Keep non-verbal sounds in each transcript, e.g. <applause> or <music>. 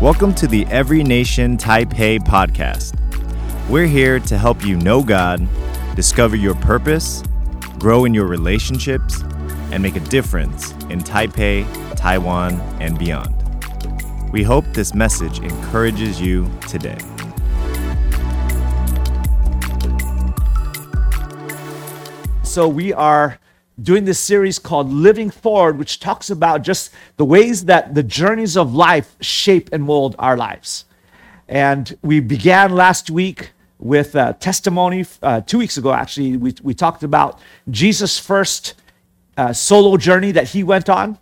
Welcome to the Every Nation Taipei podcast. We're here to help you know God, discover your purpose, grow in your relationships, and make a difference in Taipei, Taiwan, and beyond. We hope this message encourages you today. So, we are doing this series called Living Forward, which talks about just the ways that the journeys of life shape and mold our lives. And we began last week with a testimony, uh, two weeks ago actually, we, we talked about Jesus' first uh, solo journey that he went on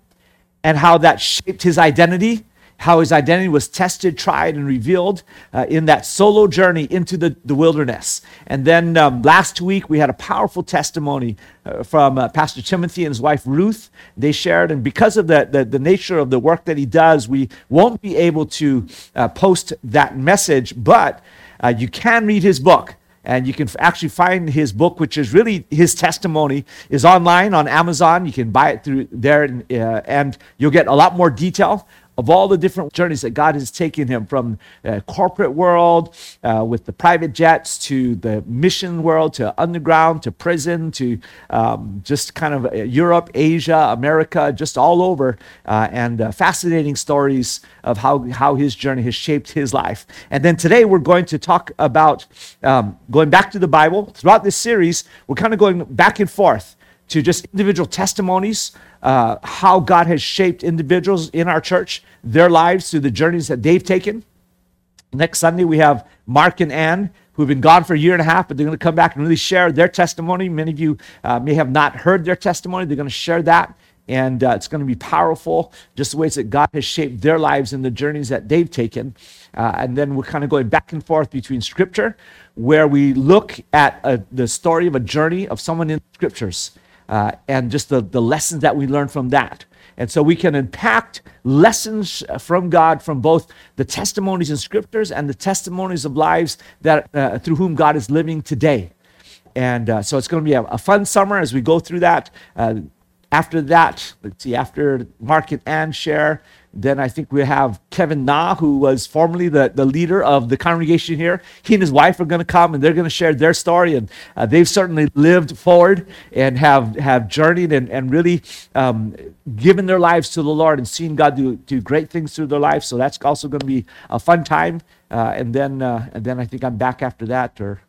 and how that shaped his identity how his identity was tested, tried, and revealed uh, in that solo journey into the, the wilderness. And then um, last week, we had a powerful testimony uh, from uh, Pastor Timothy and his wife Ruth. They shared, and because of the, the, the, nature of the work that he does, we won't be able to uh, post that message, but uh, you can read his book and you can actually find his book which is really his testimony is online on amazon you can buy it through there and, uh, and you'll get a lot more detail of all the different journeys that God has taken him from uh, corporate world uh, with the private jets to the mission world to underground to prison to um, just kind of uh, Europe, Asia, America, just all over, uh, and uh, fascinating stories of how, how his journey has shaped his life. And then today we're going to talk about um, going back to the Bible. Throughout this series, we're kind of going back and forth to just individual testimonies, uh, how God has shaped individuals in our church, their lives through the journeys that they've taken. Next Sunday, we have Mark and Ann, who have been gone for a year and a half, but they're going to come back and really share their testimony. Many of you uh, may have not heard their testimony. They're going to share that, and uh, it's going to be powerful, just the ways that God has shaped their lives and the journeys that they've taken. Uh, and then we're kind of going back and forth between Scripture, where we look at a, the story of a journey of someone in Scriptures uh, and just the, the lessons that we learn from that. And so we can impact lessons from God from both the testimonies in scriptures and the testimonies of lives that uh, through whom God is living today. And uh, so it's going to be a, a, fun summer as we go through that. Uh, after that, let's see, after Mark and share, then I think we have Kevin Na, who was formerly the, the leader of the congregation here. He and his wife are going to come and they're going to share their story. And uh, they've certainly lived forward and have, have journeyed and, and really um, given their lives to the Lord and seen God do, do great things through their lives. So that's also going to be a fun time. Uh, and, then, uh, and then I think I'm back after that or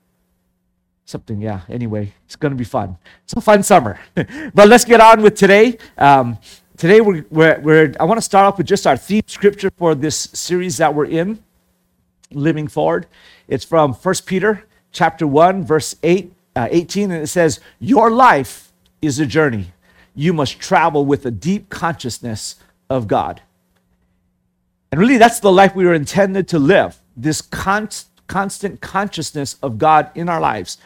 something. Yeah, anyway, it's going to be fun. It's a fun summer. <laughs> but let's get on with today. Um, Today, we're, we're, we're, I want to start off with just our theme scripture for this series that we're in, Living Forward. It's from 1 Peter chapter 1, verse 8, uh, 18, and it says, Your life is a journey. You must travel with a deep consciousness of God. And really, that's the life we were intended to live this con- constant consciousness of God in our lives.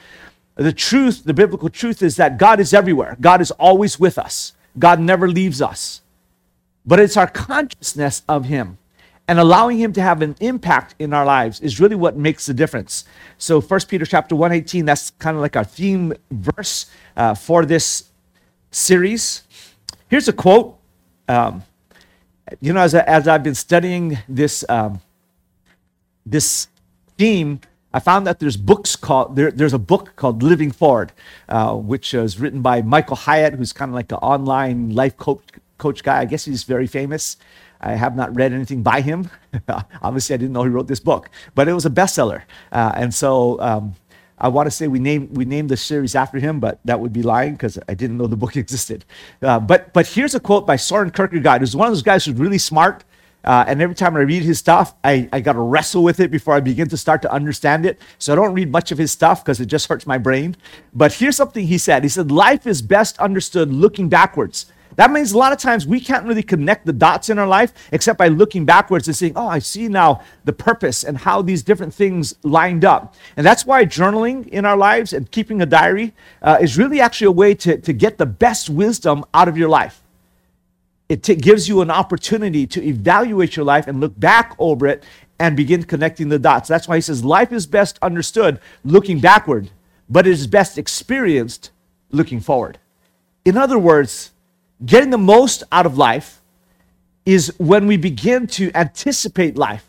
The truth, the biblical truth, is that God is everywhere, God is always with us. God never leaves us. But it's our consciousness of Him and allowing Him to have an impact in our lives is really what makes the difference. So 1 Peter chapter 118, that's kind of like our theme verse uh, for this series. Here's a quote. Um, you know, as, as I've been studying this, um, this I found that there's books called there, there's a book called Living Forward, uh, which was written by Michael Hyatt, who's kind of like an online life coach coach guy. I guess he's very famous. I have not read anything by him. <laughs> Obviously, I didn't know he wrote this book, but it was a bestseller, uh, and so um, I want to say we named we named the series after him, but that would be lying because I didn't know the book <laughs> existed. Uh, but but here's a quote by Soren Kierkegaard, who's one of those guys who's really smart uh, and every time I read his stuff, I, I got to wrestle with it before I begin to start to understand it. So I don't read much of his stuff because it just hurts my brain. But here's something he said He said, Life is best understood looking backwards. That means a lot of times we can't really connect the dots in our life except by looking backwards and saying, Oh, I see now the purpose and how these different things lined up. And that's why journaling in our lives and keeping a diary uh, is really actually a way to, to get the best wisdom out of your life it t- gives you an opportunity to evaluate your life and look back over it and begin connecting the dots. That's why he says life is best understood looking backward, but it is best experienced looking forward. In other words, getting the most out of life is when we begin to anticipate life.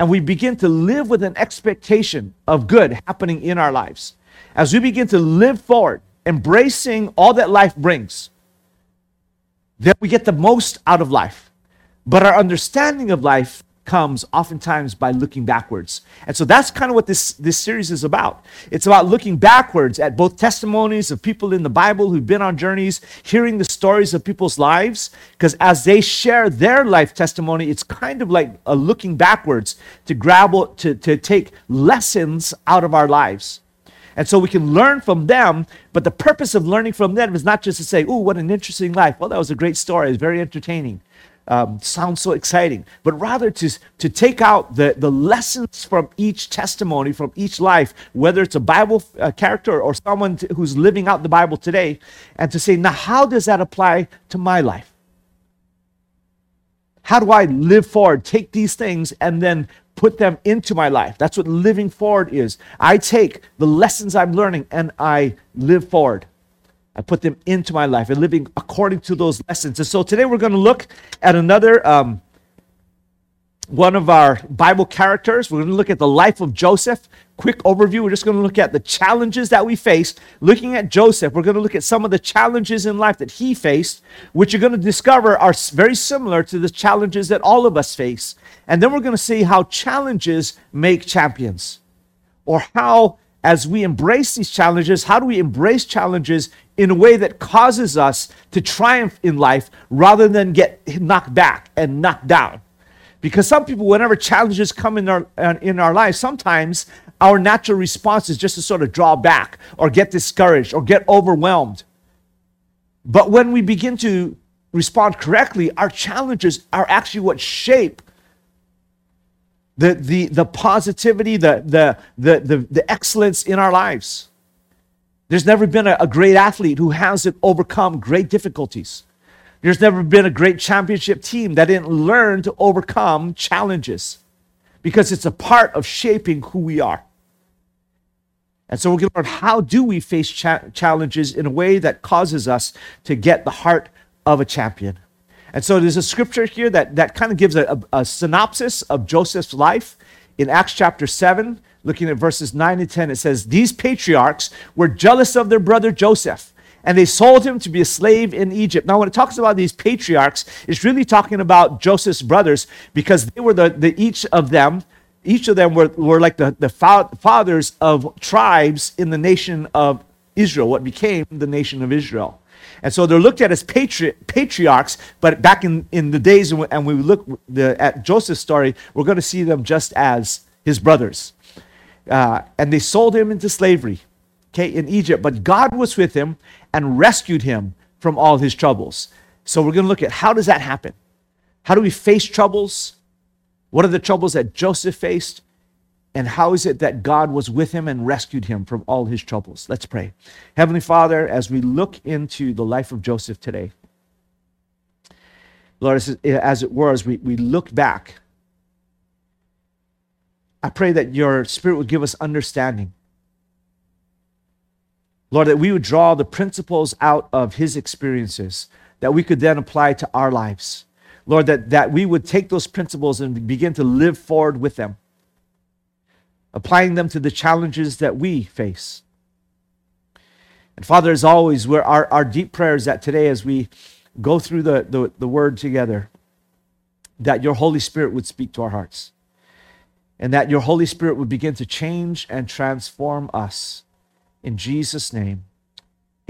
and we begin to live with an expectation of good happening in our lives, as we begin to live forward, embracing all that life brings, then we get the most out of life. But our understanding of life comes oftentimes by looking backwards. And so that's kind of what this, this series is about. It's about looking backwards at both testimonies of people in the Bible who've been on journeys, hearing the stories of people's lives, because as they share their life testimony, it's kind of like a looking backwards to grab, to, to take lessons out of our lives. And so we can learn from them, but the purpose of learning from them is not just to say, oh, what an interesting life. Well, that was a great story. It's very entertaining um, sounds so exciting, but rather to, to take out the, the lessons from each testimony, from each life, whether it's a Bible uh, character or someone t- who's living out the Bible today, and to say, now, how does that apply to my life? How do I live forward, take these things, and then put them into my life? That's what living forward is. I take the lessons I'm learning and I live forward. I put them into my life and living according to those lessons. And so today we're going to look at another um, one of our Bible characters. We're going to look at the life of Joseph. Quick overview. We're just going to look at the challenges that we faced. Looking at Joseph, we're going to look at some of the challenges in life that he faced, which you're going to discover are very similar to the challenges that all of us face. And then we're going to see how challenges make champions, or how as we embrace these challenges, how do we embrace challenges in a way that causes us to triumph in life rather than get knocked back and knocked down? Because some people, whenever challenges come in our, uh, in our lives, sometimes our natural response is just to sort of draw back or get discouraged or get overwhelmed. But when we begin to respond correctly, our challenges are actually what shape the, the, the positivity, the, the, the, the, the excellence in our lives. There's never been a, a great athlete who hasn't overcome great difficulties. There's never been a great championship team that didn't learn to overcome challenges because it's a part of shaping who we are. And so we're going to learn how do we face cha- challenges in a way that causes us to get the heart of a champion. And so there's a scripture here that, that kind of gives a, a, a, synopsis of Joseph's life. In Acts chapter 7, looking at verses 9 and 10, it says, These patriarchs were jealous of their brother Joseph, and they sold him to be a slave in Egypt. Now, when it talks about these patriarchs, it's really talking about Joseph's brothers because they were the, the each of them each of them were, were like the, the fathers of tribes in the nation of Israel, what became the nation of Israel. And so they're looked at as patri- patriarchs, but back in, in the days, and when we look the, at Joseph's story, we're going to see them just as his brothers. Uh, and they sold him into slavery okay, in Egypt, but God was with him and rescued him from all his troubles. So we're going to look at how does that happen? How do we face troubles? What are the troubles that Joseph faced? And how is it that God was with him and rescued him from all his troubles? Let's pray. Heavenly Father, as we look into the life of Joseph today, Lord, as it were, as we, we look back, I pray that your Spirit would give us understanding. Lord, that we would draw the principles out of his experiences that we could then apply to our lives. Lord, that, that we would take those principles and begin to live forward with them applying them to the challenges that we face. And Father, as always, we're, our, our deep prayers that today, as we go through the, the, the word together, that your Holy Spirit would speak to our hearts and that your Holy Spirit would begin to change and transform us. In Jesus' name,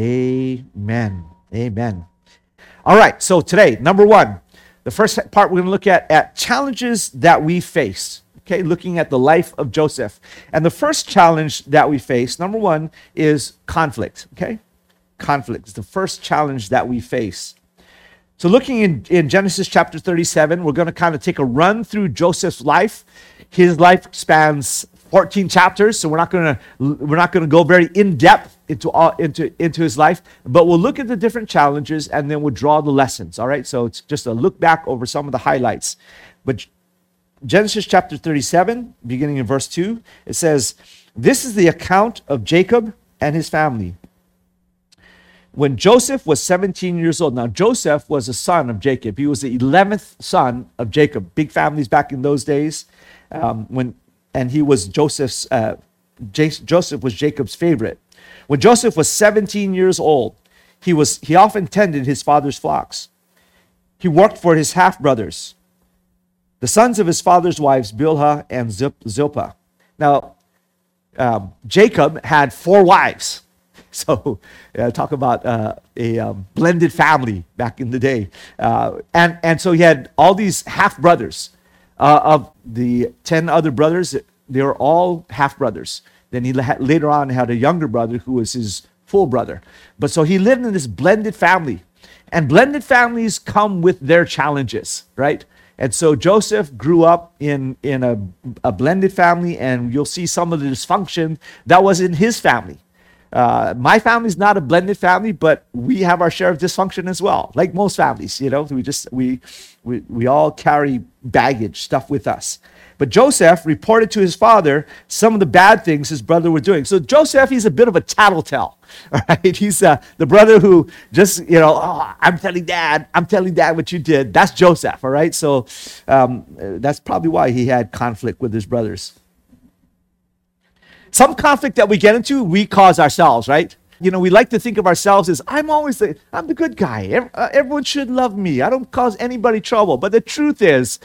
amen. Amen. All right, so today, number one, the first part we're going to look at at challenges that we face okay, looking at the life of Joseph. And the first challenge that we face, number one, is conflict, okay? Conflict is the first challenge that we face. So, looking in, in Genesis chapter 37, we're going to kind of take a run through Joseph's life. His life spans 14 chapters, so we're not going to we're not to go very in depth into all, into into his life, but we'll look at the different challenges and then we'll draw the lessons. All right, so it's just a look back over some of the highlights. But Genesis chapter 37, beginning in verse 2, it says, This is the account of Jacob and his family. When Joseph was 17 years old, now Joseph was a son of Jacob. He was the 11th son of Jacob. Big families back in those days. um, when, and he was Joseph's, uh, J- Joseph was Jacob's favorite. When Joseph was 17 years old, he, was, he often tended his father's flocks. He worked for his half brothers, the sons of his father's wives, Bilhah and Zilpah. Now, um, Jacob had four wives. <laughs> So, uh, talk about uh, a um, blended family back in the day. Uh, and, and so he had all these half brothers. Uh, of the 10 other brothers, they were all half brothers. Then he later on had a younger brother who was his full brother. But so he lived in this blended family. And blended families come with their challenges, right? And so Joseph grew up in, in a, a blended family, and you'll see some of the dysfunction that was in his family. Uh, my family's not a blended family, but we have our share of dysfunction as well. Like most families, you know, we just we we, we all carry baggage stuff with us. But Joseph reported to his father some of the bad things his brother were doing. So Joseph, he's a bit of a tattletale, <laughs> all right? He's uh, the brother who just, you know, oh, I'm telling dad, I'm telling dad what you did. That's Joseph, all right? So um, that's probably why he had conflict with his brothers. Some conflict that we get into, we cause ourselves, right? You know, we like to think of ourselves as I'm always the I'm the good guy. Uh, everyone should love me. I don't cause anybody trouble. But the truth is,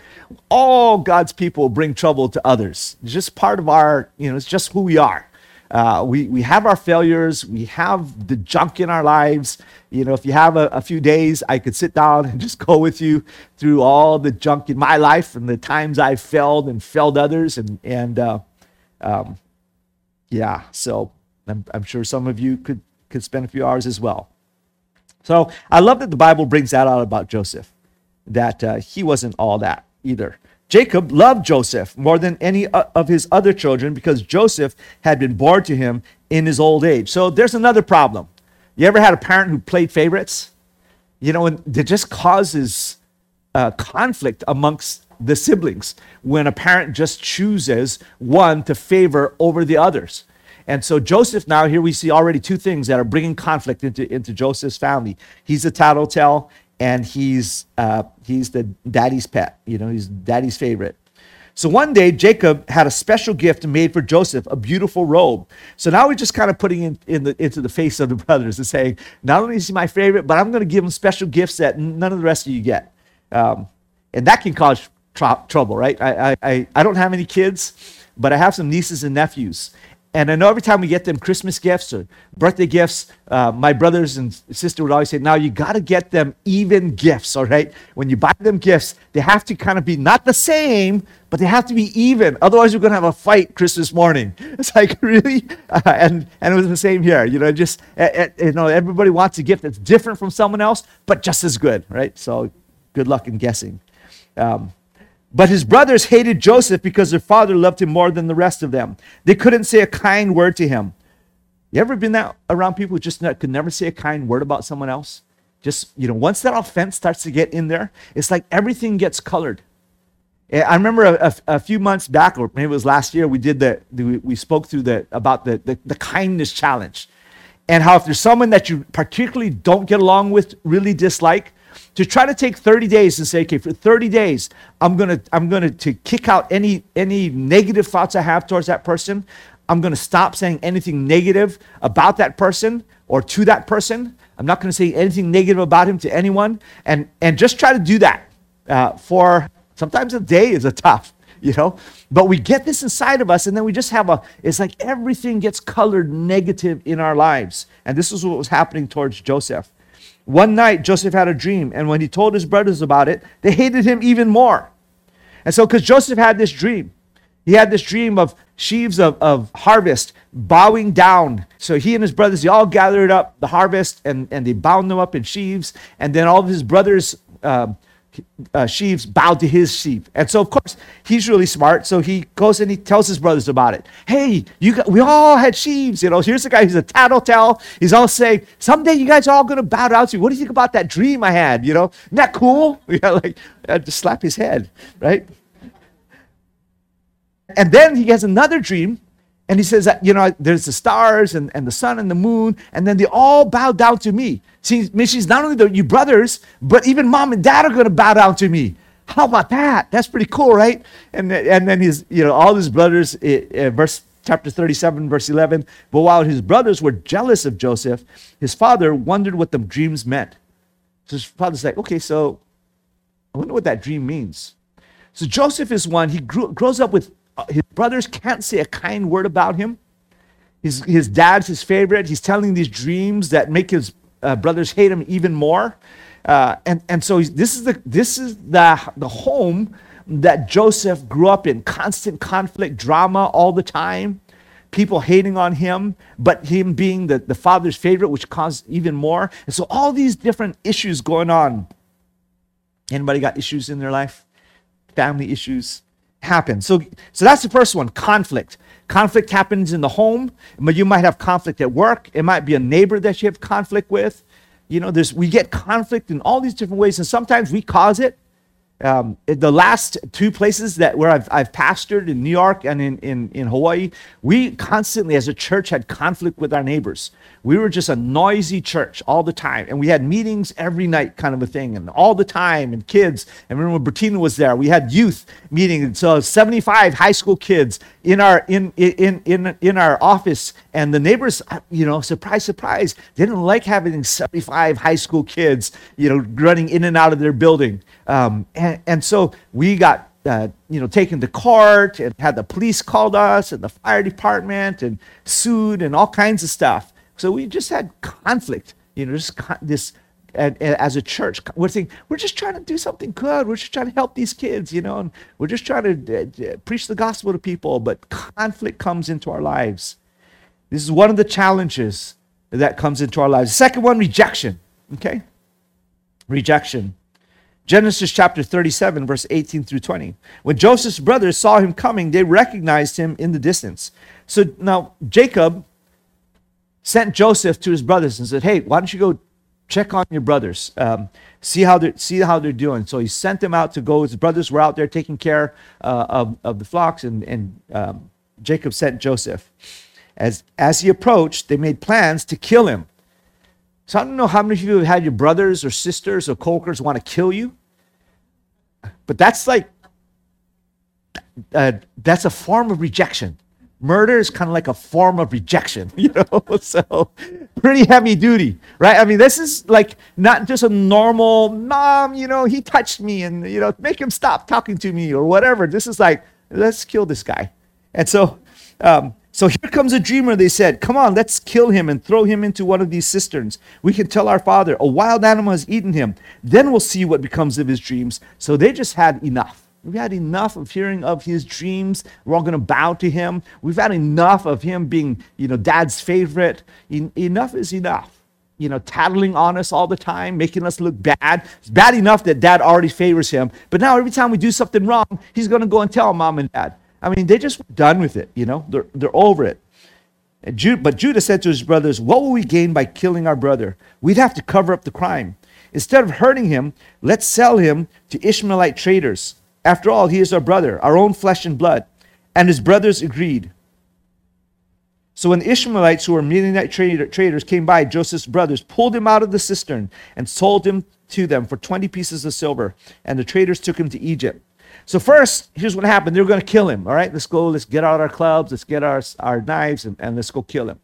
all God's people bring trouble to others. It's just part of our, you know, it's just who we are. Uh, we, we have our failures. We have the junk in our lives. You know, if you have a, a, few days, I could sit down <laughs> and just go with you through all the junk in my life and the times I've failed and failed others. And, and uh, um, yeah, so I'm, I'm sure some of you could, could spend a few hours as well. So I love that the Bible brings that out about Joseph, that uh, he wasn't all that either. Jacob loved Joseph more than any of his other children because Joseph had been born to him in his old age. So there's another problem. You ever had a parent who played favorites? You know, and it just causes uh, conflict amongst the siblings when a parent just chooses one to favor over the others. And so Joseph now, here we see already two things that are bringing conflict into, into Joseph's family. He's a tattletale and he's, uh, he's the daddy's pet. You know, he's daddy's favorite. So one day, Jacob had a special gift made for Joseph, a beautiful robe. So now we're just kind of putting in, in the, into the face of the <laughs> brothers and saying, not only is he my favorite, but I'm going to give him special gifts that none of the rest of you get. Um, and that can cause tr- trouble, right? I, I, I don't have any kids, but I have some nieces and nephews. And I know every time we get them Christmas gifts or birthday gifts, uh, my brothers and sister would always say, now you got to get them even gifts, all right? When you buy them gifts, they have to kind of be not the same, but they have to be even. Otherwise, we're going to have a fight Christmas morning. <laughs> It's like, really? Uh, and, and it was the same here. You know, just, uh, you know, everybody wants a gift that's different from someone else, but just as good, right? So good luck in guessing. Um, but his brothers hated Joseph because their father loved him more than the rest of them. They couldn't say a kind word to him. You ever been that around people who just could never say a kind word about someone else? Just, you know, once that offense starts to get in there, it's like everything gets colored. Eh, I remember a, a, a few months back, or maybe it was last year, we did the, the we spoke through the about the, the, the kindness challenge. And how if there's someone that you particularly don't get along with, really dislike, to try to take 30 days and say, okay, for 30 days, I'm gonna I'm gonna to kick out any any negative thoughts I have towards that person. I'm gonna stop saying anything negative about that person or to that person. I'm not gonna say anything negative about him to anyone, and and just try to do that uh, for sometimes a day is a tough, you know. But we get this inside of us, and then we just have a. It's like everything gets colored negative in our lives, and this is what was happening towards Joseph. One night, Joseph had a dream, and when he told his brothers about it, they hated him even more. And so, because Joseph had this dream, he had this dream of sheaves of, of harvest bowing down. So he and his brothers, they all gathered up the harvest and, and they bound them up in sheaves. And then all of his brothers, uh, uh, sheaves bowed to his sheep. And so, of course, he's really smart. So he goes and he tells his brothers about it. Hey, you got, we all had sheaves. You know, here's the guy who's a tattletale. He's all saying, someday you guys are all going to bow down to me. What do you think about that dream I had? You know, isn't that cool? <laughs> Yeah, like, I just slap his head, right? And then he has another dream and he says that, you know, there's the stars and, and the sun and the moon, and then they all bow down to me. See, she's not only the, you brothers, but even mom and dad are going to bow down to me. how about that? That's pretty cool, right? And, and then his, you know, all his brothers, uh, verse chapter 37, verse 11. But while his brothers were jealous of Joseph, his father wondered what the dreams meant. So his father's like, okay, so I wonder what that dream means. So Joseph is one, he grew, grows up with uh, his brothers can't say a kind word about him. His, his dad's his favorite. He's telling these dreams that make his uh, brothers hate him even more. Uh, and, and so this is the this is the the home that Joseph grew up in constant conflict, drama all the time, people hating on him, but him being the, the father's favorite, which caused even more. And so all these different issues going on. Anybody got issues in their life? Family issues happen. So, so that's the first one conflict. Conflict happens in the home, but you might have conflict at work. It might be a neighbor that you have conflict with. You know, there's we get conflict in all these different ways, and sometimes we cause it. Um, the last two places that where I've, I've pastored in New York and in, in, in Hawaii, we constantly as a church had conflict with our neighbors. We were just a noisy church all the time. And we had meetings every night, kind of a thing, and all the time, and kids. And remember when Bertina was there, we had youth meetings. So 75 high school kids in our in in in in our office. And the neighbors, you know, surprise, surprise, didn't like having 75 high school kids, you know, running in and out of their building. Um, and, and so we got uh, you know, taken to court and had the police called us and the fire department and sued and all kinds of stuff. So we just had conflict, you know, just this and, and, as a church, we're thinking we're just trying to do something good. We're just trying to help these kids, you know, and we're just trying to uh, uh, preach the gospel to people. But conflict comes into our lives. This is one of the challenges that comes into our lives. Second one, rejection. Okay, rejection. Genesis chapter 37, verse 18 through 20. When Joseph's brothers saw him coming, they recognized him in the distance. So now Jacob sent Joseph to his brothers and said, Hey, why don't you go check on your brothers, um, see, how they're, see how they're doing. So he sent them out to go. His brothers were out there taking care uh, of, of the flocks, and, and um, Jacob sent Joseph. As, as he approached, they made plans to kill him. So I don't know how many of you have had your brothers or sisters or coworkers want to kill you, but that's like, uh, that's a form of rejection murder is kind of like a form of rejection, <laughs> you know? <laughs> so pretty heavy duty, right? I mean, this is like not just a normal mom, you know, he touched me and, you know, make him stop talking to me or whatever. This is like, let's kill this guy. And so, um, so here comes a dreamer, they said, Come on, let's kill him and throw him into one of these cisterns. We can tell our father, a wild animal has eaten him. Then we'll see what becomes of his dreams. So they just had enough. We've had enough of hearing of his dreams. We're all going to bow to him. We've had enough of him being, you know, dad's favorite. En- enough is enough. You know, tattling on us all the time, making us look bad. It's bad enough that dad already favors him. But now every time we do something wrong, he's going to go and tell mom and dad. I mean, they're just done with it, you know, they're, they're over it. Jude, but Judah said to his brothers, What will we gain by killing our brother? We'd have to cover up the crime. Instead of hurting him, let's sell him to Ishmaelite traders after all, he is our brother, our own flesh and blood. And his brothers agreed. So when the Ishmaelites, who were Midianite traders, came by, Joseph's brothers pulled him out of the cistern and sold him to them for 20 pieces of silver. And the traders took him to Egypt. So first, here's what happened. They're going to kill him. All right, let's go. Let's get out our clubs. Let's get our, our knives and, and let's go kill him.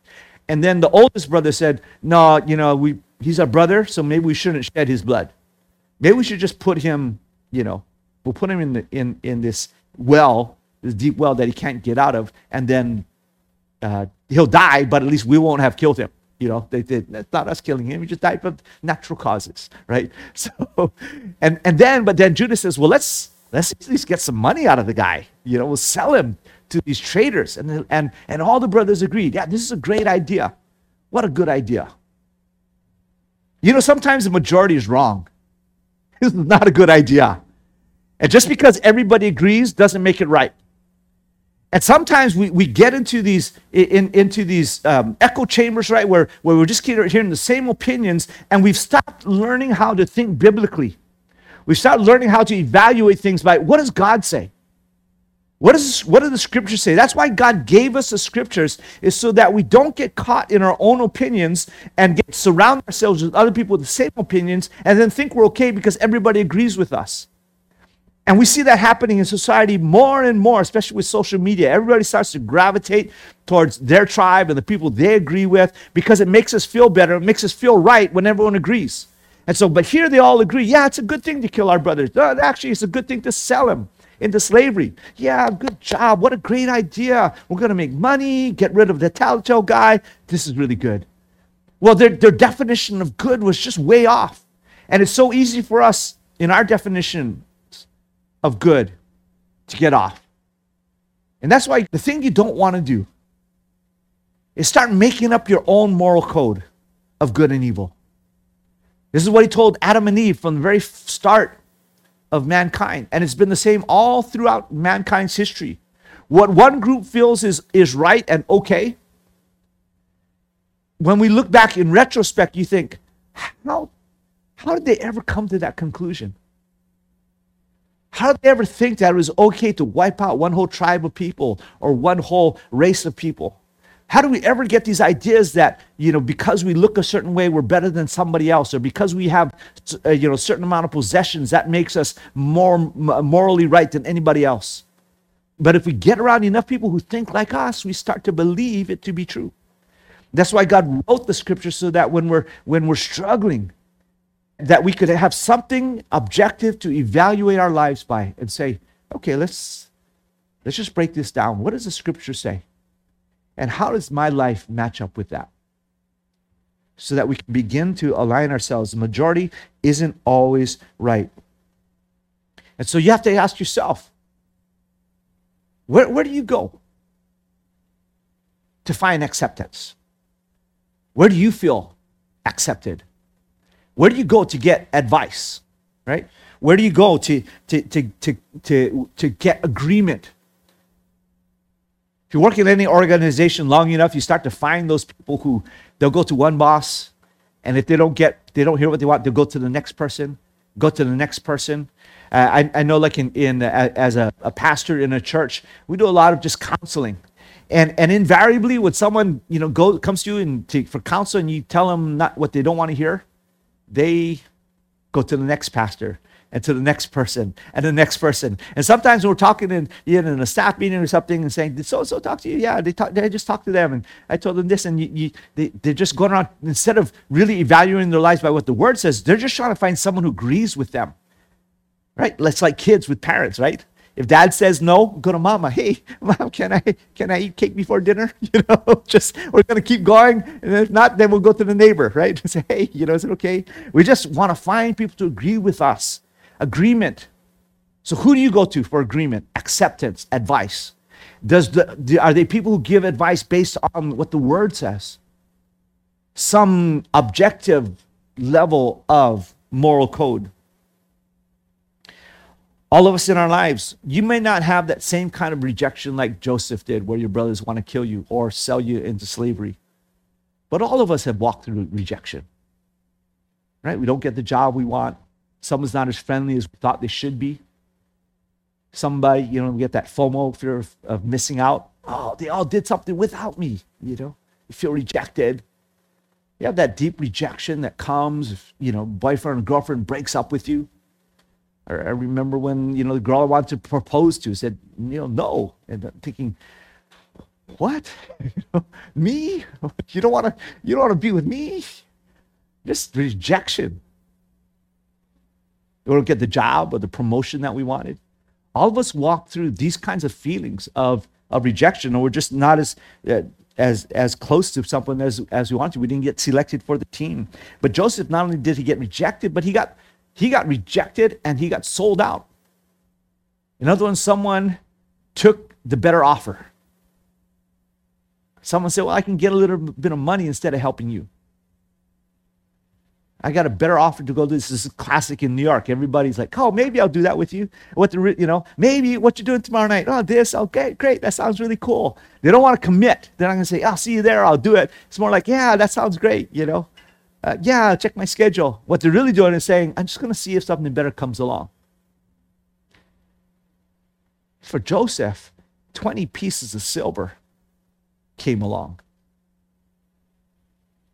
And then the oldest brother said, no, you know, we, he's our brother, so maybe we shouldn't shed his blood. Maybe we should just put him, you know, We'll put him in, the, in, in this well, this deep well that he can't get out of, and then uh, he'll die, but at least we won't have killed him. You know, they did. That's not us killing him. He just died of natural causes, right? <laughs> So, and and then, but then Judas says, well, let's let's at least get some money out of the guy. You know, we'll sell him to these traders, and and and all the brothers agreed. Yeah, this is a great idea. What a good idea. You know, sometimes the majority is wrong. <laughs> This is not a good idea. And just because everybody agrees doesn't make it right. And sometimes we, we get into these in, into these um, echo chambers, right, where, where we're just hearing the same opinions, and we've stopped learning how to think biblically. We've stopped learning how to evaluate things by what does God say? What, is, what do the scriptures say? That's why God gave us the scriptures, is so that we don't get caught in our own opinions and get surround ourselves with other people with the same opinions and then think we're okay because everybody agrees with us. And we see that happening in society more and more, especially with social media. Everybody starts to gravitate towards their tribe and the people they agree with because it makes us feel better. It makes us feel right when everyone agrees. And so, but here they all agree yeah, it's a good thing to kill our brothers. Actually, it's a good thing to sell them into slavery. Yeah, good job. What a great idea. We're going to make money, get rid of the tattletale guy. This is really good. Well, their, their definition of good was just way off. And it's so easy for us in our definition of good to get off. And that's why the thing you don't want to do is start making up your own moral code of good and evil. This is what he told Adam and Eve from the very start of mankind. And it's been the same all throughout mankind's history. What one group feels is, is right and okay, when we look back in retrospect, you think, how, how did they ever come to that conclusion? How did they ever think that it was okay to wipe out one whole tribe of people or one whole race of people? How do we ever get these ideas that, you know, because we look a certain way, we're better than somebody else, or because we have, uh, you know, a certain amount of possessions, that makes us more morally right than anybody else? But if we get around enough people who think like us, we start to believe it to be true. That's why God wrote the scripture so that when we're when we're struggling, that we could have something objective to evaluate our lives by and say, okay, let's let's just break this down. What does the scripture say? And how does my life match up with that? So that we can begin to align ourselves. The majority isn't always right. And so you have to ask yourself, where, where do you go to find acceptance? Where do you feel accepted? Where do you go to get advice? Right? Where do you go to, to, to, to, to, to get agreement? If you work in any organization long enough, you start to find those people who they'll go to one boss, and if they don't get, they don't hear what they want, they'll go to the next person, go to the next person. Uh, I, I know, like in, in uh, as a, a pastor in a church, we do a lot of just counseling and and invariably when someone you know go comes to you and to, for counsel and you tell them not what they don't want to hear they go to the next pastor and to the next person and the next person and sometimes we're talking in, in a staff meeting or something and saying did so so talk to you yeah they talk, I just talked to them and i told them this and you, you, they, they're just going around instead of really evaluating their lives by what the word says they're just trying to find someone who agrees with them right let's like kids with parents right if dad says no, go to mama. Hey, <laughs> mom, can I can I eat cake before dinner? <laughs> You know, <laughs> just we're gonna keep going. And if not, then we'll go to the neighbor, right? And say, hey, you know, is it okay? We just want to find people to agree with us. Agreement. So who do you go to for agreement, acceptance, advice? Does the, are they people who give advice based on what the word says? Some objective level of moral code all of us in our lives, you may not have that same kind of rejection like Joseph did, where your brothers want to kill you or sell you into slavery. But all of us have walked through rejection, right? We don't get the job we want. Someone's not as friendly as we thought they should be. Somebody, you know, we get that FOMO, fear of, of missing out. Oh, they all did something without me, you know? You feel rejected. You have that deep rejection that comes if, you know, boyfriend or girlfriend breaks up with you I remember when you know the girl I wanted to propose to said, you know, no, and I'm thinking, what? <laughs> me? You don't want to? You don't want to be with me? Just rejection. Don't get the job or the promotion that we wanted. All of us walk through these kinds of feelings of of rejection, or we're just not as uh, as as close to someone as as we wanted. We didn't get selected for the team. But Joseph not only did he get rejected, but he got he got rejected and he got sold out. In other words, someone took the better offer. Someone said, Well, I can get a little bit of money instead of helping you. I got a better offer to go do this. This is classic in New York. Everybody's like, oh, maybe I'll do that with you. What the, you know, maybe what you're doing tomorrow night. Oh, this, okay, great. That sounds really cool. They don't want to commit. They're not going to say, I'll see you there. I'll do it. It's more like, yeah, that sounds great. You know, uh, yeah, check my schedule. What they're really doing is saying, I'm just going to see if something better comes along. For Joseph, 20 pieces of silver came along.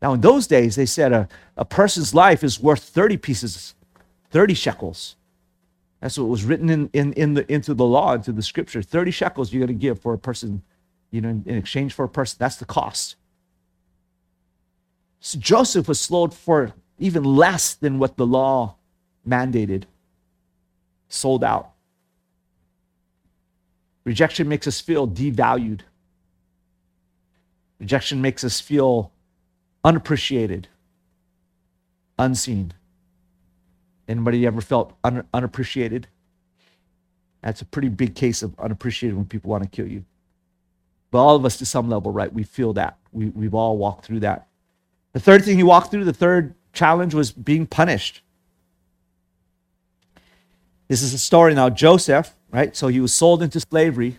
Now, in those days, they said a, a person's life is worth 30 pieces, 30 shekels. That's what was written in, in, in the, into the law, into the scripture. 30 shekels you're going to give for a person, you know, in, in exchange for a person. That's the cost. So Joseph was sold for even less than what the law mandated, sold out. Rejection makes us feel devalued. Rejection makes us feel unappreciated, unseen. Anybody ever felt un- unappreciated? That's a pretty big case of unappreciated when people want to kill you. But all of us, to some level, right, we feel that. We, we've all walked through that. The third thing he walked through, the third challenge was being punished. This is a story now. Joseph, right? So he was sold into slavery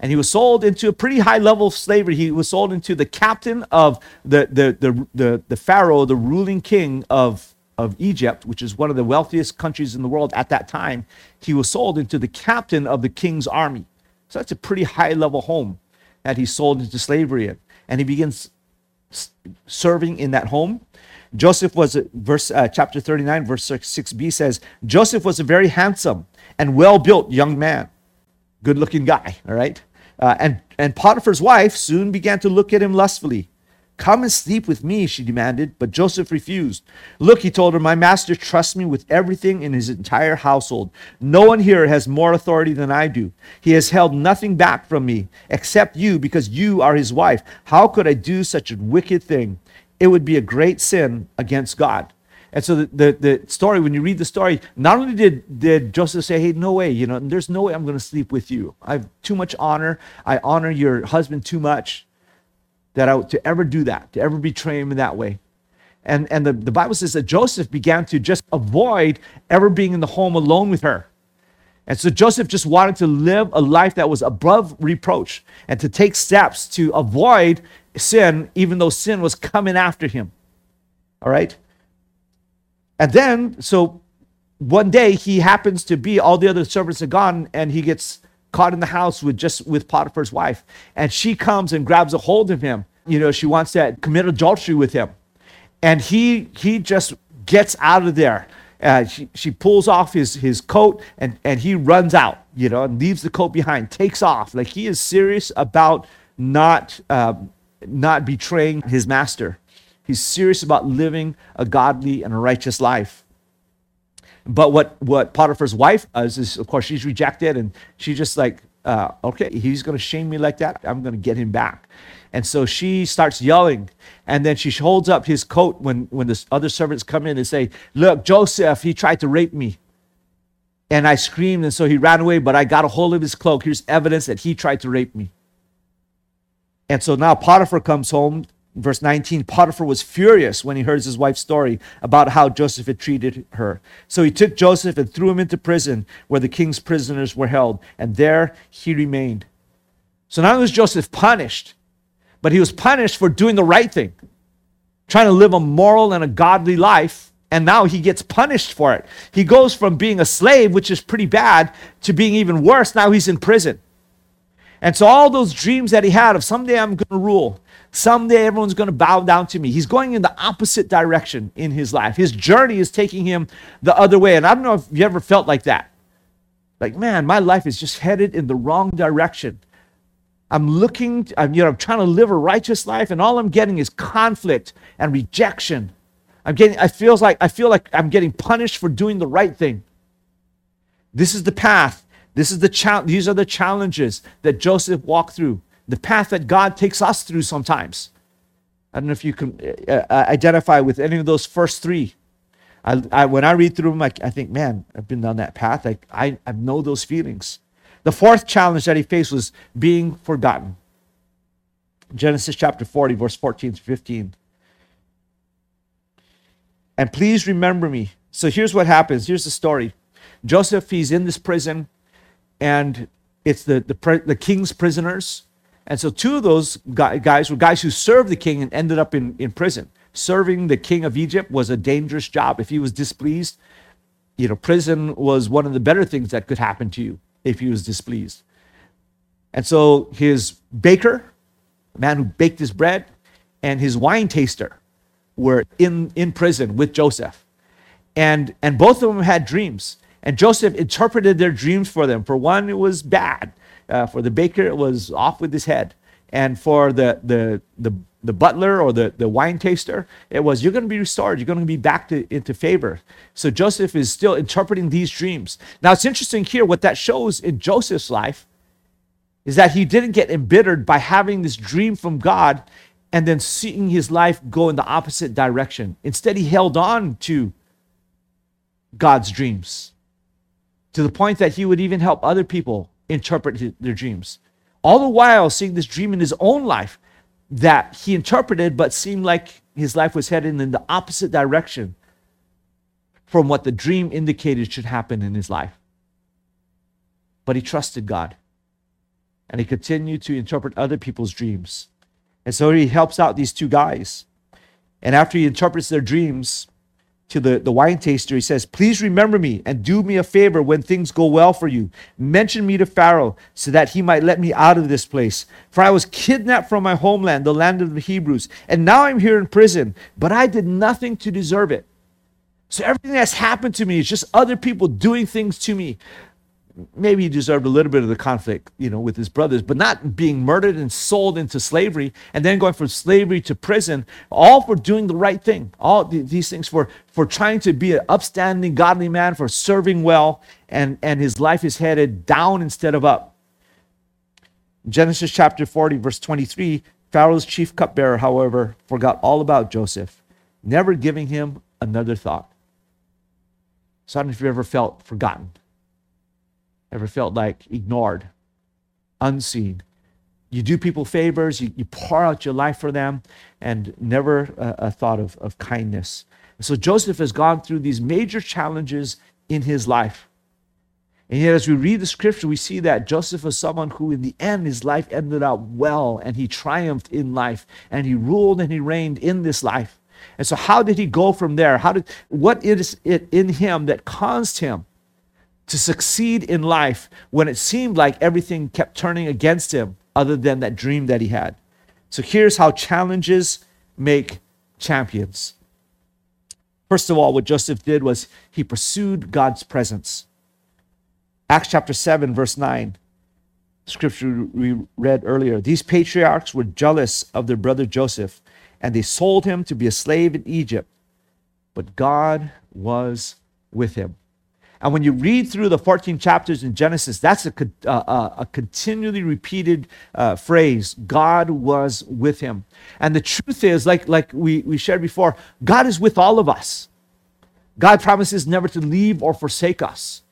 and he was sold into a pretty high level of slavery. He was sold into the captain of the, the, the, the, the Pharaoh, the ruling king of, of Egypt, which is one of the wealthiest countries in the world at that time. He was sold into the captain of the king's army. So that's a pretty high level home that he sold into slavery in. And he begins serving in that home. Joseph was, verse uh, chapter 39, verse 6b says, Joseph was a very handsome and well built young man, good looking guy, all right? Uh, and, and Potiphar's wife soon began to look at him lustfully. Come and sleep with me, she demanded, but Joseph refused. Look, he told her, my master trusts me with everything in his entire household. No one here has more authority than I do. He has held nothing back from me except you because you are his wife. How could I do such a wicked thing? It would be a great sin against God. And so the, the, the, story, when you read the story, not only did, did Joseph say, hey, no way, you know, there's no way I'm going to sleep with you. I have too much honor. I honor your husband too much that I, to ever do that, to ever betray him in that way. And, and the, the Bible says that Joseph began to just avoid ever being in the home alone with her. And so Joseph just wanted to live a life that was above reproach and to take steps to avoid sin, even though sin was coming after him. All right? And then, so one day he happens to be, all the other servants are gone, and he gets caught in the house with just with Potiphar's wife. And she comes and grabs a hold of him. You know, she wants to commit adultery with him. And he he just gets out of there. Uh, she, she pulls off his, his coat and, and he runs out, you know, and leaves the coat behind, takes off. Like he is serious about not, um, not betraying his master. He's serious about living a godly and a righteous life. But what, what Potiphar's wife does is, of course, she's rejected and she's just like, uh, okay, he's going to shame me like that. I'm going to get him back. And so she starts yelling. And then she holds up his coat when, when the other servants come in and say, Look, Joseph, he tried to rape me. And I screamed, and so he ran away, but I got a hold of his cloak. Here's evidence that he tried to rape me. And so now Potiphar comes home verse 19 Potiphar was furious when he heard his wife's story about how Joseph had treated her. So he took Joseph and threw him into prison where the king's prisoners were held, and there he remained. So not only was Joseph punished, but he was punished for doing the right thing, trying to live a moral and a godly life. And now he gets punished for it. He goes from being a slave, which is pretty bad, to being even worse. Now he's in prison. And so all those dreams that he had of someday I'm going to rule, Someday everyone's going to bow down to me. He's going in the opposite direction in his life. His journey is taking him the other way. And I don't know if you ever felt like that. Like, man, my life is just headed in the wrong direction. I'm looking, I'm, you know, I'm trying to live a righteous life, and all I'm getting is conflict and rejection. I'm getting, I feels like I feel like I'm getting punished for doing the right thing. This is the path. This is the challenge. These are the challenges that Joseph walked through the path that God takes us through sometimes. I don't know if you can uh, uh, identify with any of those first three. I, I, when I read through them, I, I think, man, I've been down that path. I, I, I know those feelings. The fourth challenge that he faced was being forgotten. Genesis chapter 40, verse 14 to 15. And please remember me. So here's what happens. Here's the story. Joseph, he's in this prison, and it's the, the, the king's prisoners and so two of those guys were guys who served the king and ended up in, in prison. Serving the king of Egypt was a dangerous job. If he was displeased, you know, prison was one of the better things that could happen to you if he was displeased. And so his baker, the man who baked his bread, and his wine taster were in, in prison with Joseph. And, and both of them had dreams. And Joseph interpreted their dreams for them. For one, it was bad. Uh, for the baker, it was off with his head. And for the, the, the, the butler or the, the wine taster, it was, you're going to be restored. You're going to be back to, into favor. So Joseph is still interpreting these dreams. Now, it's interesting here what that shows in Joseph's life is that he didn't get embittered by having this dream from God and then seeing his life go in the opposite direction. Instead, he held on to God's dreams to the point that he would even help other people interpret their dreams. All the while seeing this dream in his own life that he interpreted, but seemed like his life was heading in the opposite direction from what the dream indicated should happen in his life. But he trusted God and he continued to interpret other people's dreams. And so he helps out these two guys. And after he interprets their dreams, to the, the wine taster, he says, Please remember me and do me a favor when things go well for you. Mention me to Pharaoh so that he might let me out of this place. For I was kidnapped from my homeland, the land of the Hebrews, and now I'm here in prison, but I did nothing to deserve it. So everything that's happened to me is just other people doing things to me maybe he deserved a little bit of the conflict, you know, with his brothers, but not being murdered and sold into slavery and then going from slavery to prison, all for doing the right thing. All these things for for trying to be an upstanding, godly man, for serving well, and and his life is headed down instead of up. Genesis chapter 40, verse 23, Pharaoh's chief cupbearer, however, forgot all about Joseph, never giving him another thought. So I don't know if you've ever felt forgotten Ever felt like ignored, unseen? You do people favors, you, you pour out your life for them, and never a, thought of, of kindness. so Joseph has gone through these major challenges in his life. And yet, as we read the scripture, we see that Joseph was someone who, in the end, his life ended up well and he triumphed in life and he ruled and he reigned in this life. And so, how did he go from there? How did what is it in him that caused him to succeed in life when it seemed like everything kept turning against him other than that dream that he had. So here's how challenges make champions. First of all, what Joseph did was he pursued God's presence. Acts chapter 7, verse 9, scripture we read earlier. These patriarchs were jealous of their brother Joseph, and they sold him to be a slave in Egypt. But God was with him. And when you read through the 14 chapters in Genesis, that's a, uh, a continually repeated uh, phrase God was with him. And the truth is, like, like we, we shared before, God is with all of us. God promises never to leave or forsake us.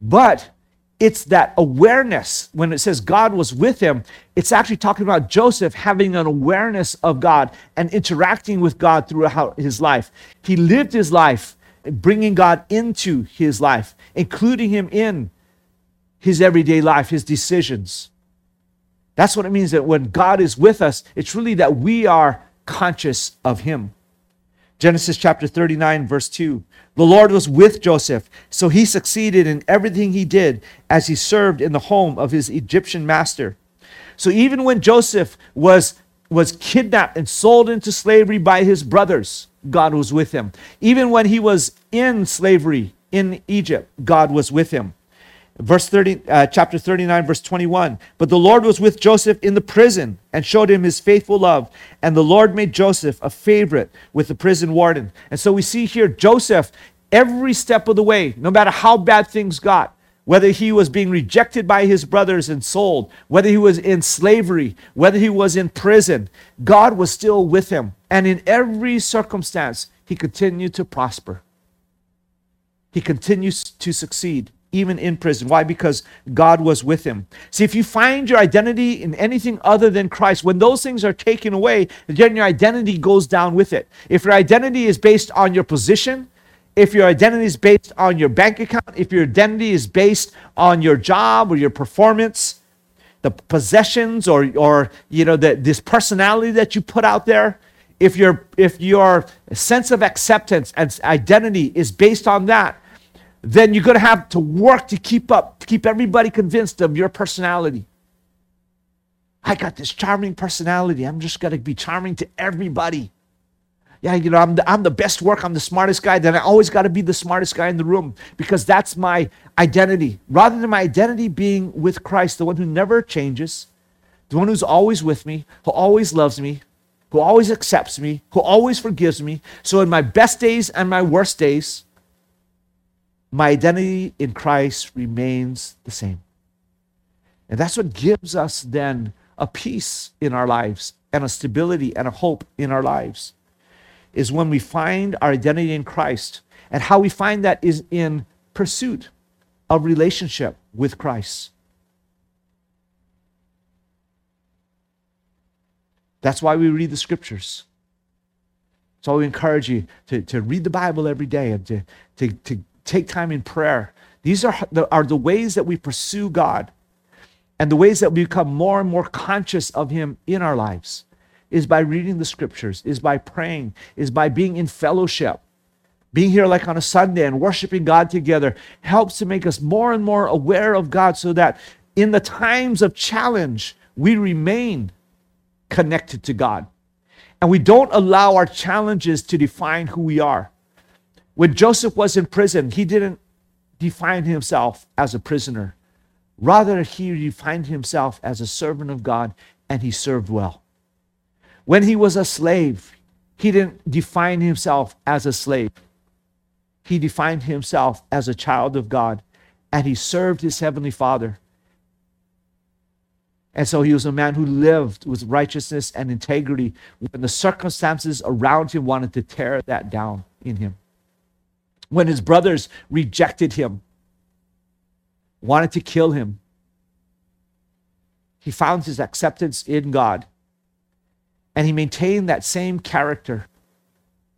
But it's that awareness when it says God was with him, it's actually talking about Joseph having an awareness of God and interacting with God throughout his life. He lived his life bringing God into his life, including him in his everyday life, his decisions. That's what it means that when God is with us, it's really that we are conscious of him. Genesis chapter 39, verse 2. The Lord was with Joseph, so he succeeded in everything he did as he served in the home of his Egyptian master. So even when Joseph was, was kidnapped and sold into slavery by his brothers, God was with him. Even when he was in slavery in Egypt, God was with him. Verse 30, uh, chapter 39, verse 21. But the Lord was with Joseph in the prison and showed him his faithful love. And the Lord made Joseph a favorite with the prison warden. And so we see here Joseph, every step of the way, no matter how bad things got, whether he was being rejected by his brothers and sold, whether he was in slavery, whether he was in prison, God was still with him. And in every circumstance, he continued to prosper. He continues to succeed, even in prison. Why? Because God was with him. See, if you find your identity in anything other than Christ, when those things are taken away, then your identity goes down with it. If your identity is based on your position, if your identity is based on your bank account, if your identity is based on your job or your performance, the possessions or, or you know, the, this personality that you put out there, if your, if your sense of acceptance and identity is based on that, then you're going to have to work to keep up, to keep everybody convinced of your personality. I got this charming personality. I'm just going to be charming to everybody. yeah, you know, I'm the, I'm the best work, I'm the smartest guy, then I always got to be the smartest guy in the room because that's my identity. Rather than my identity being with Christ, the one who never changes, the one who's always with me, who always loves me, who always accepts me, who always forgives me. So in my best days and my worst days, my identity in Christ remains the same. And that's what gives us then a peace in our lives and a stability and a hope in our lives is when we find our identity in Christ. And how we find that is in pursuit of relationship with Christ. That's why we read the scriptures. So we encourage you to, to read the Bible every day and to, to, to take time in prayer. These are the, are the ways that we pursue God and the ways that we become more and more conscious of Him in our lives is by reading the scriptures, is by praying, is by being in fellowship. Being here like on a Sunday and worshiping God together helps to make us more and more aware of God so that in the times of challenge, we remain connected to God. And we don't allow our challenges to define who we are. When Joseph was in prison, he didn't define himself as a prisoner. Rather, he defined himself as a servant of God and he served well. When he was a slave, he didn't define himself as a slave. He defined himself as a child of God and he served his heavenly Father. And so he was a man who lived with righteousness and integrity when the circumstances around him wanted to tear that down in him. When his brothers rejected him, wanted to kill him, he found his acceptance in God. And he maintained that same character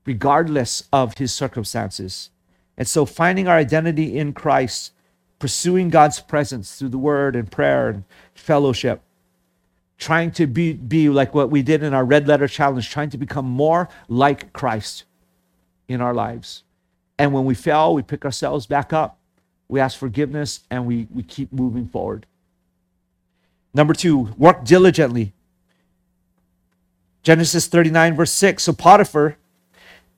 regardless of his circumstances. And so, finding our identity in Christ pursuing God's presence through the word and prayer and fellowship, trying to be, be like what we did in our red letter challenge, trying to become more like Christ in our lives. And when we fail, we pick ourselves back up, we ask forgiveness, and we, we keep moving forward. Number two, work diligently. Genesis 39, verse 6. So Potiphar,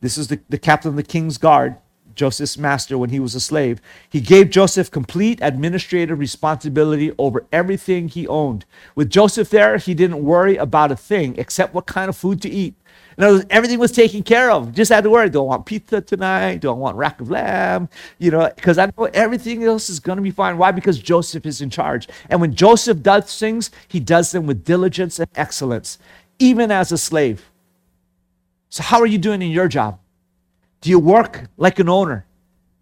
this is the, the captain of the king's guard, Joseph's master when he was a slave. He gave Joseph complete administrative responsibility over everything he owned. With Joseph there, he didn't worry about a thing except what kind of food to eat. In other words, everything was taken care of. Just had to worry. Do I want pizza tonight? Do I want rack of lamb? You know, because I know everything else is going to be fine. Why? Because Joseph is in charge. And when Joseph does things, he does them with diligence and excellence, even as a slave. So, how are you doing in your job? Do you work like an owner?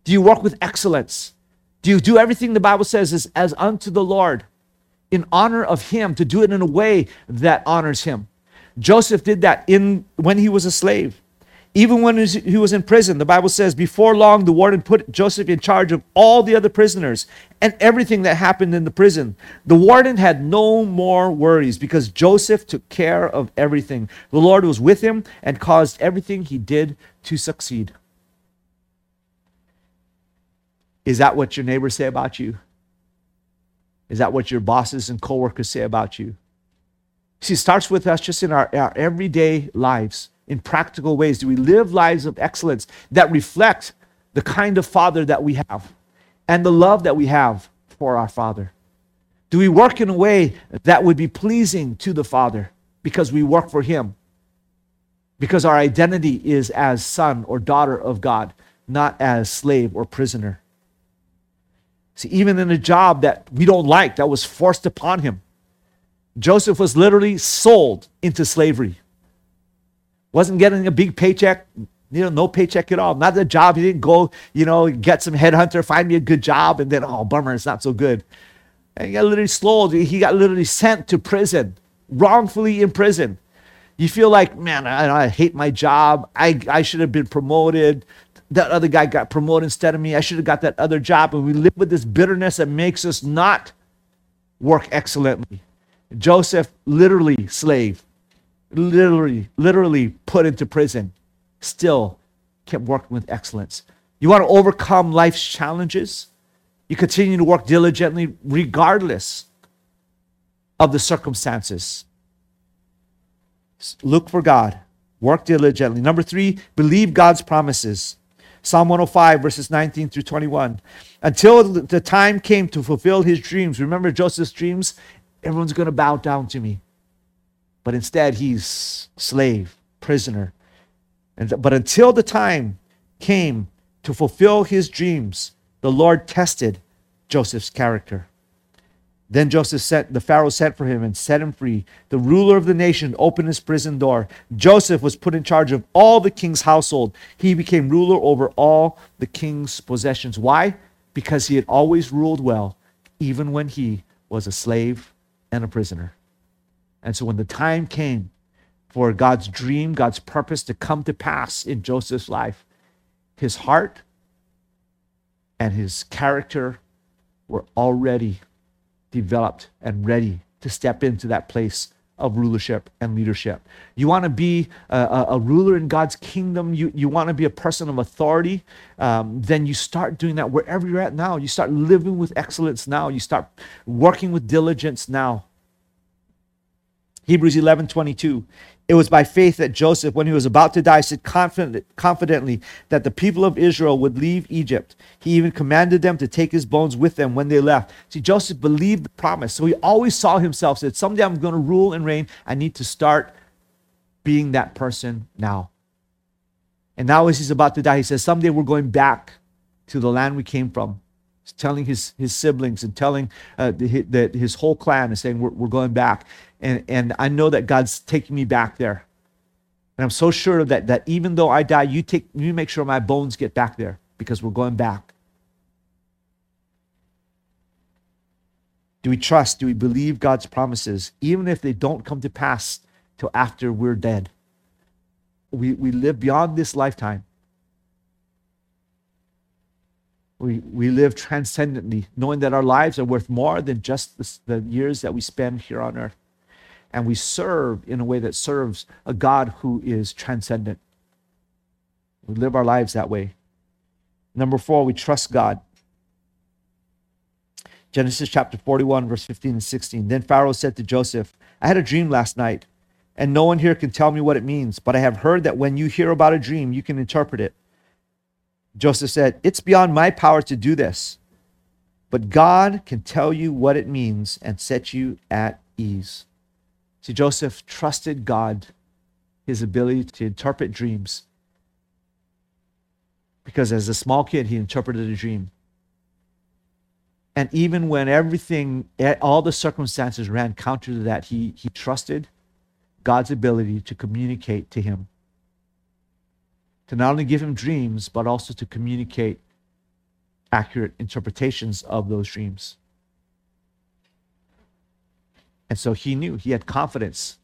Do you work with excellence? Do you do everything the Bible says is as unto the Lord in honor of Him, to do it in a way that honors Him? Joseph did that in when he was a slave. Even when he was in prison, the Bible says, before long, the warden put Joseph in charge of all the other prisoners and everything that happened in the prison. The warden had no more worries because Joseph took care of everything. The Lord was with him and caused everything he did to succeed. Is that what your neighbors say about you? Is that what your bosses and coworkers say about you? See, it starts with us just in our, our everyday lives in practical ways? Do we live lives of excellence that reflect the kind of Father that we have and the love that we have for our Father? Do we work in a way that would be pleasing to the Father because we work for Him? Because our identity is as son or daughter of God, not as slave or prisoner. See, even in a job that we don't like, that was forced upon him, Joseph was literally sold into slavery wasn't getting a big paycheck, you know, no paycheck at all. Not a job. He didn't go, you know, get some headhunter, find me a good job, and then, oh, bummer, it's not so good. And he got literally sold. He got literally sent to prison, wrongfully in prison. You feel like, man, I, I hate my job. I, I should have been promoted. That other guy got promoted instead of me. I should have got that other job. And we live with this bitterness that makes us not work excellently. Joseph, literally slave, literally, literally put into prison, still kept working with excellence. You want to overcome life's challenges? You continue to work diligently regardless of the circumstances. Look for God. Work diligently. Number three, believe God's promises. Psalm 105, verses 19 through 21. Until the time came to fulfill his dreams. Remember Joseph's dreams? Everyone's going to bow down to me. But instead, he's slave, prisoner. And, but until the time came to fulfill his dreams, the Lord tested Joseph's character. Then Joseph sent, the Pharaoh sent for him and set him free. The ruler of the nation opened his prison door. Joseph was put in charge of all the king's household. He became ruler over all the king's possessions. Why? Because he had always ruled well, even when he was a slave and a prisoner. And so when the time came for God's dream, God's purpose to come to pass in Joseph's life, his heart and his character were already developed and ready to step into that place of rulership and leadership. You want to be a, a, ruler in God's kingdom, you, you want to be a person of authority, um, then you start doing that wherever you're at now. You start living with excellence now. You start working with diligence now. Hebrews 11 22. It was by faith that Joseph, when he was about to die, said confident, confidently that the people of Israel would leave Egypt. He even commanded them to take his bones with them when they left. See, Joseph believed the promise. So he always saw himself, said, Someday I'm going to rule and reign. I need to start being that person now. And now, as he's about to die, he says, Someday we're going back to the land we came from. Telling his, his siblings and telling uh, the, his whole clan and saying, we're, we're going back. And, and I know that God's taking me back there. And I'm so sure of that, that even though I die, you, take, you make sure my bones get back there because we're going back. Do we trust? Do we believe God's promises, even if they don't come to pass till after we're dead? We, we live beyond this lifetime. We, we live transcendently, knowing that our lives are worth more than just the, the years that we spend here on earth and we serve in a way that serves a God who is transcendent. We live our lives that way. Number four, we trust God. Genesis chapter 41, verse 15 and 16. Then Pharaoh said to Joseph, I had a dream last night, and no one here can tell me what it means, but I have heard that when you hear about a dream, you can interpret it. Joseph said, It's beyond my power to do this, but God can tell you what it means and set you at ease. See, Joseph trusted God, his ability to interpret dreams. Because as a small kid, he interpreted a dream. And even when everything, all the circumstances ran counter to that, he, he trusted God's ability to communicate to him. To not only give him dreams, but also to communicate accurate interpretations of those dreams. And so he knew, he had confidence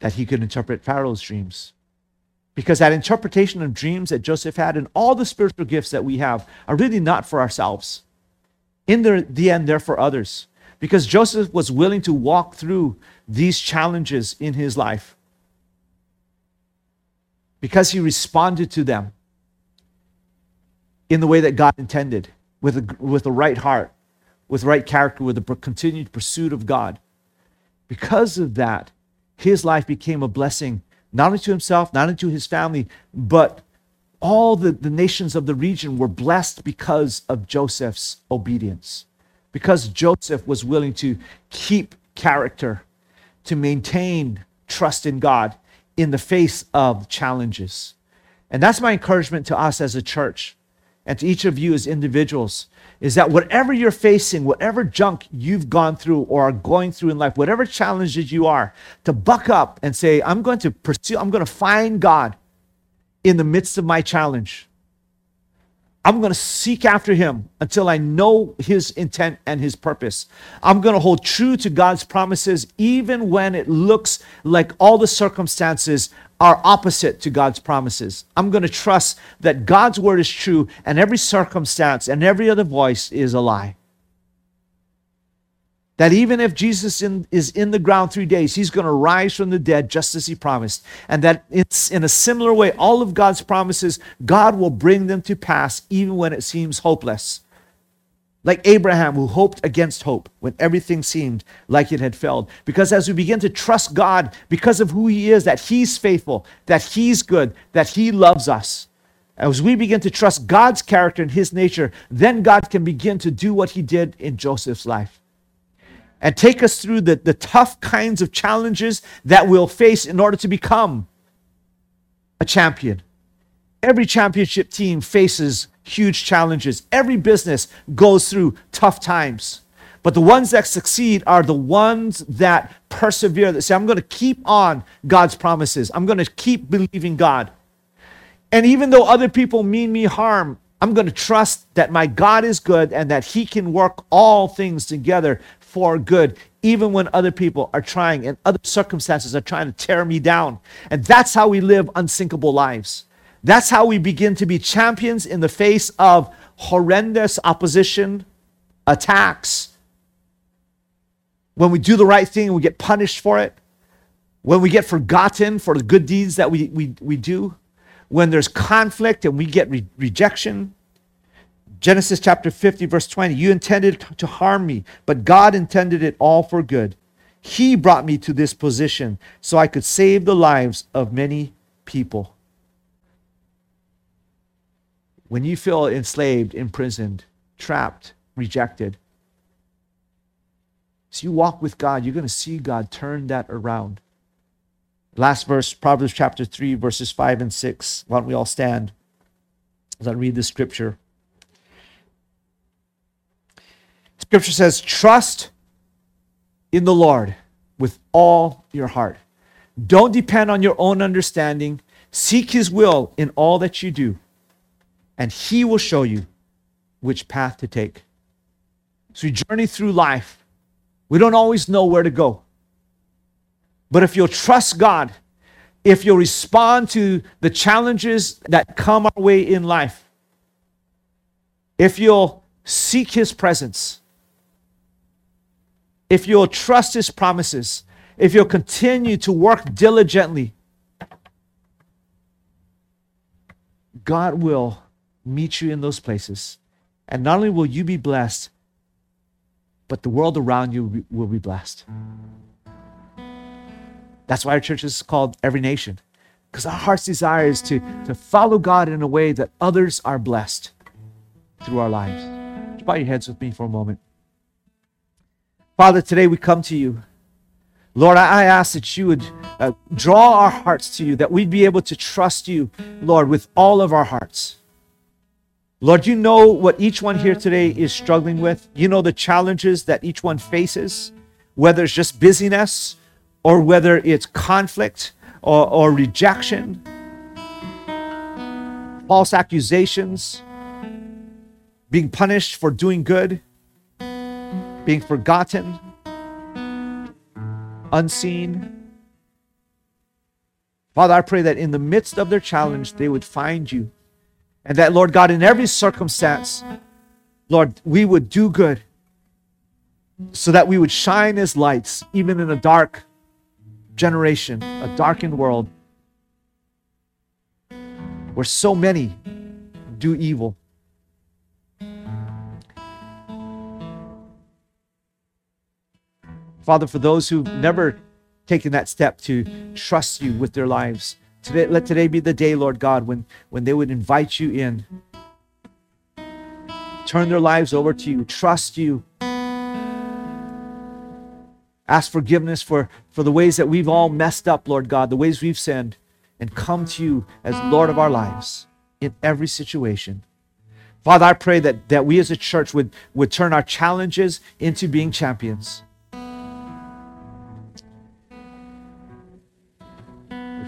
that he could interpret Pharaoh's dreams. Because that interpretation of dreams that Joseph had and all the spiritual gifts that we have are really not for ourselves. In the, the end, they're for others. Because Joseph was willing to walk through these challenges in his life. Because he responded to them in the way that God intended, with a, with the right heart with right character, with a continued pursuit of God. Because of that, his life became a blessing, not only to himself, not only to his family, but all the, the nations of the region were blessed because of Joseph's obedience. Because Joseph was willing to keep character, to maintain trust in God in the face of challenges. And that's my encouragement to us as a church and to each of you as individuals is that whatever you're facing, whatever junk you've gone through or are going through in life, whatever challenges you are, to buck up and say, I'm going to pursue, I'm going to find God in the midst of my challenge. I'm going to seek after him until I know his intent and his purpose. I'm going to hold true to God's promises even when it looks like all the circumstances are opposite to God's promises. I'm going to trust that God's word is true and every circumstance and every other voice is a lie. That even if Jesus in, is in the ground three days, he's going to rise from the dead just as he promised. And that it's in a similar way, all of God's promises, God will bring them to pass even when it seems hopeless. Like Abraham, who hoped against hope when everything seemed like it had failed. Because as we begin to trust God because of who He is, that He's faithful, that He's good, that He loves us, as we begin to trust God's character and His nature, then God can begin to do what He did in Joseph's life and take us through the, the tough kinds of challenges that we'll face in order to become a champion. Every championship team faces huge challenges. Every business goes through tough times. But the ones that succeed are the ones that persevere, that say, I'm going to keep on God's promises. I'm going to keep believing God. And even though other people mean me harm, I'm going to trust that my God is good and that He can work all things together for good, even when other people are trying and other circumstances are trying to tear me down. And that's how we live unsinkable lives. That's how we begin to be champions in the face of horrendous opposition, attacks. When we do the right thing, we get punished for it. When we get forgotten for the good deeds that we, we, we do. When there's conflict and we get re- rejection. Genesis chapter 50, verse 20 You intended to harm me, but God intended it all for good. He brought me to this position so I could save the lives of many people. When you feel enslaved, imprisoned, trapped, rejected, as you walk with God, you're going to see God turn that around. Last verse, Proverbs chapter 3, verses 5 and 6. Why don't we all stand as I read the scripture? Scripture says, Trust in the Lord with all your heart. Don't depend on your own understanding. Seek his will in all that you do and He will show you which path to take. So we journey through life. We don't always know where to go. But if you'll trust God, if you'll respond to the challenges that come our way in life, if you'll seek His presence, if you'll trust His promises, if you'll continue to work diligently, God will meet you in those places. And not only will you be blessed, but the world around you will be blessed. That's why our church is called Every Nation, because our heart's desire is to, to follow God in a way that others are blessed through our lives. Just bow your heads with me for a moment. Father, today we come to you. Lord, I ask that you would uh, draw our hearts to you, that we'd be able to trust you, Lord, with all of our hearts. Lord, you know what each one here today is struggling with. You know the challenges that each one faces, whether it's just busyness or whether it's conflict or, or rejection, false accusations, being punished for doing good, being forgotten, unseen. Father, I pray that in the midst of their challenge, they would find you and that, Lord God, in every circumstance, Lord, we would do good so that we would shine as lights, even in a dark generation, a darkened world where so many do evil. Father, for those who've never taken that step to trust you with their lives, Today, let today be the day, Lord God, when, when they would invite you in, turn their lives over to you, trust you, ask forgiveness for, for the ways that we've all messed up, Lord God, the ways we've sinned, and come to you as Lord of our lives in every situation. Father, I pray that, that we as a church would, would turn our challenges into being champions.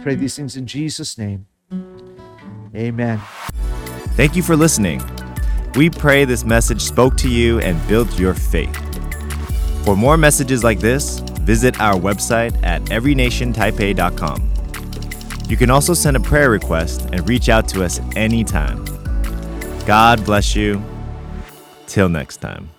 Pray these things in Jesus' name. Amen. Thank you for listening. We pray this message spoke to you and built your faith. For more messages like this, visit our website at everynationtaipei.com. You can also send a prayer request and reach out to us anytime. God bless you. Till next time.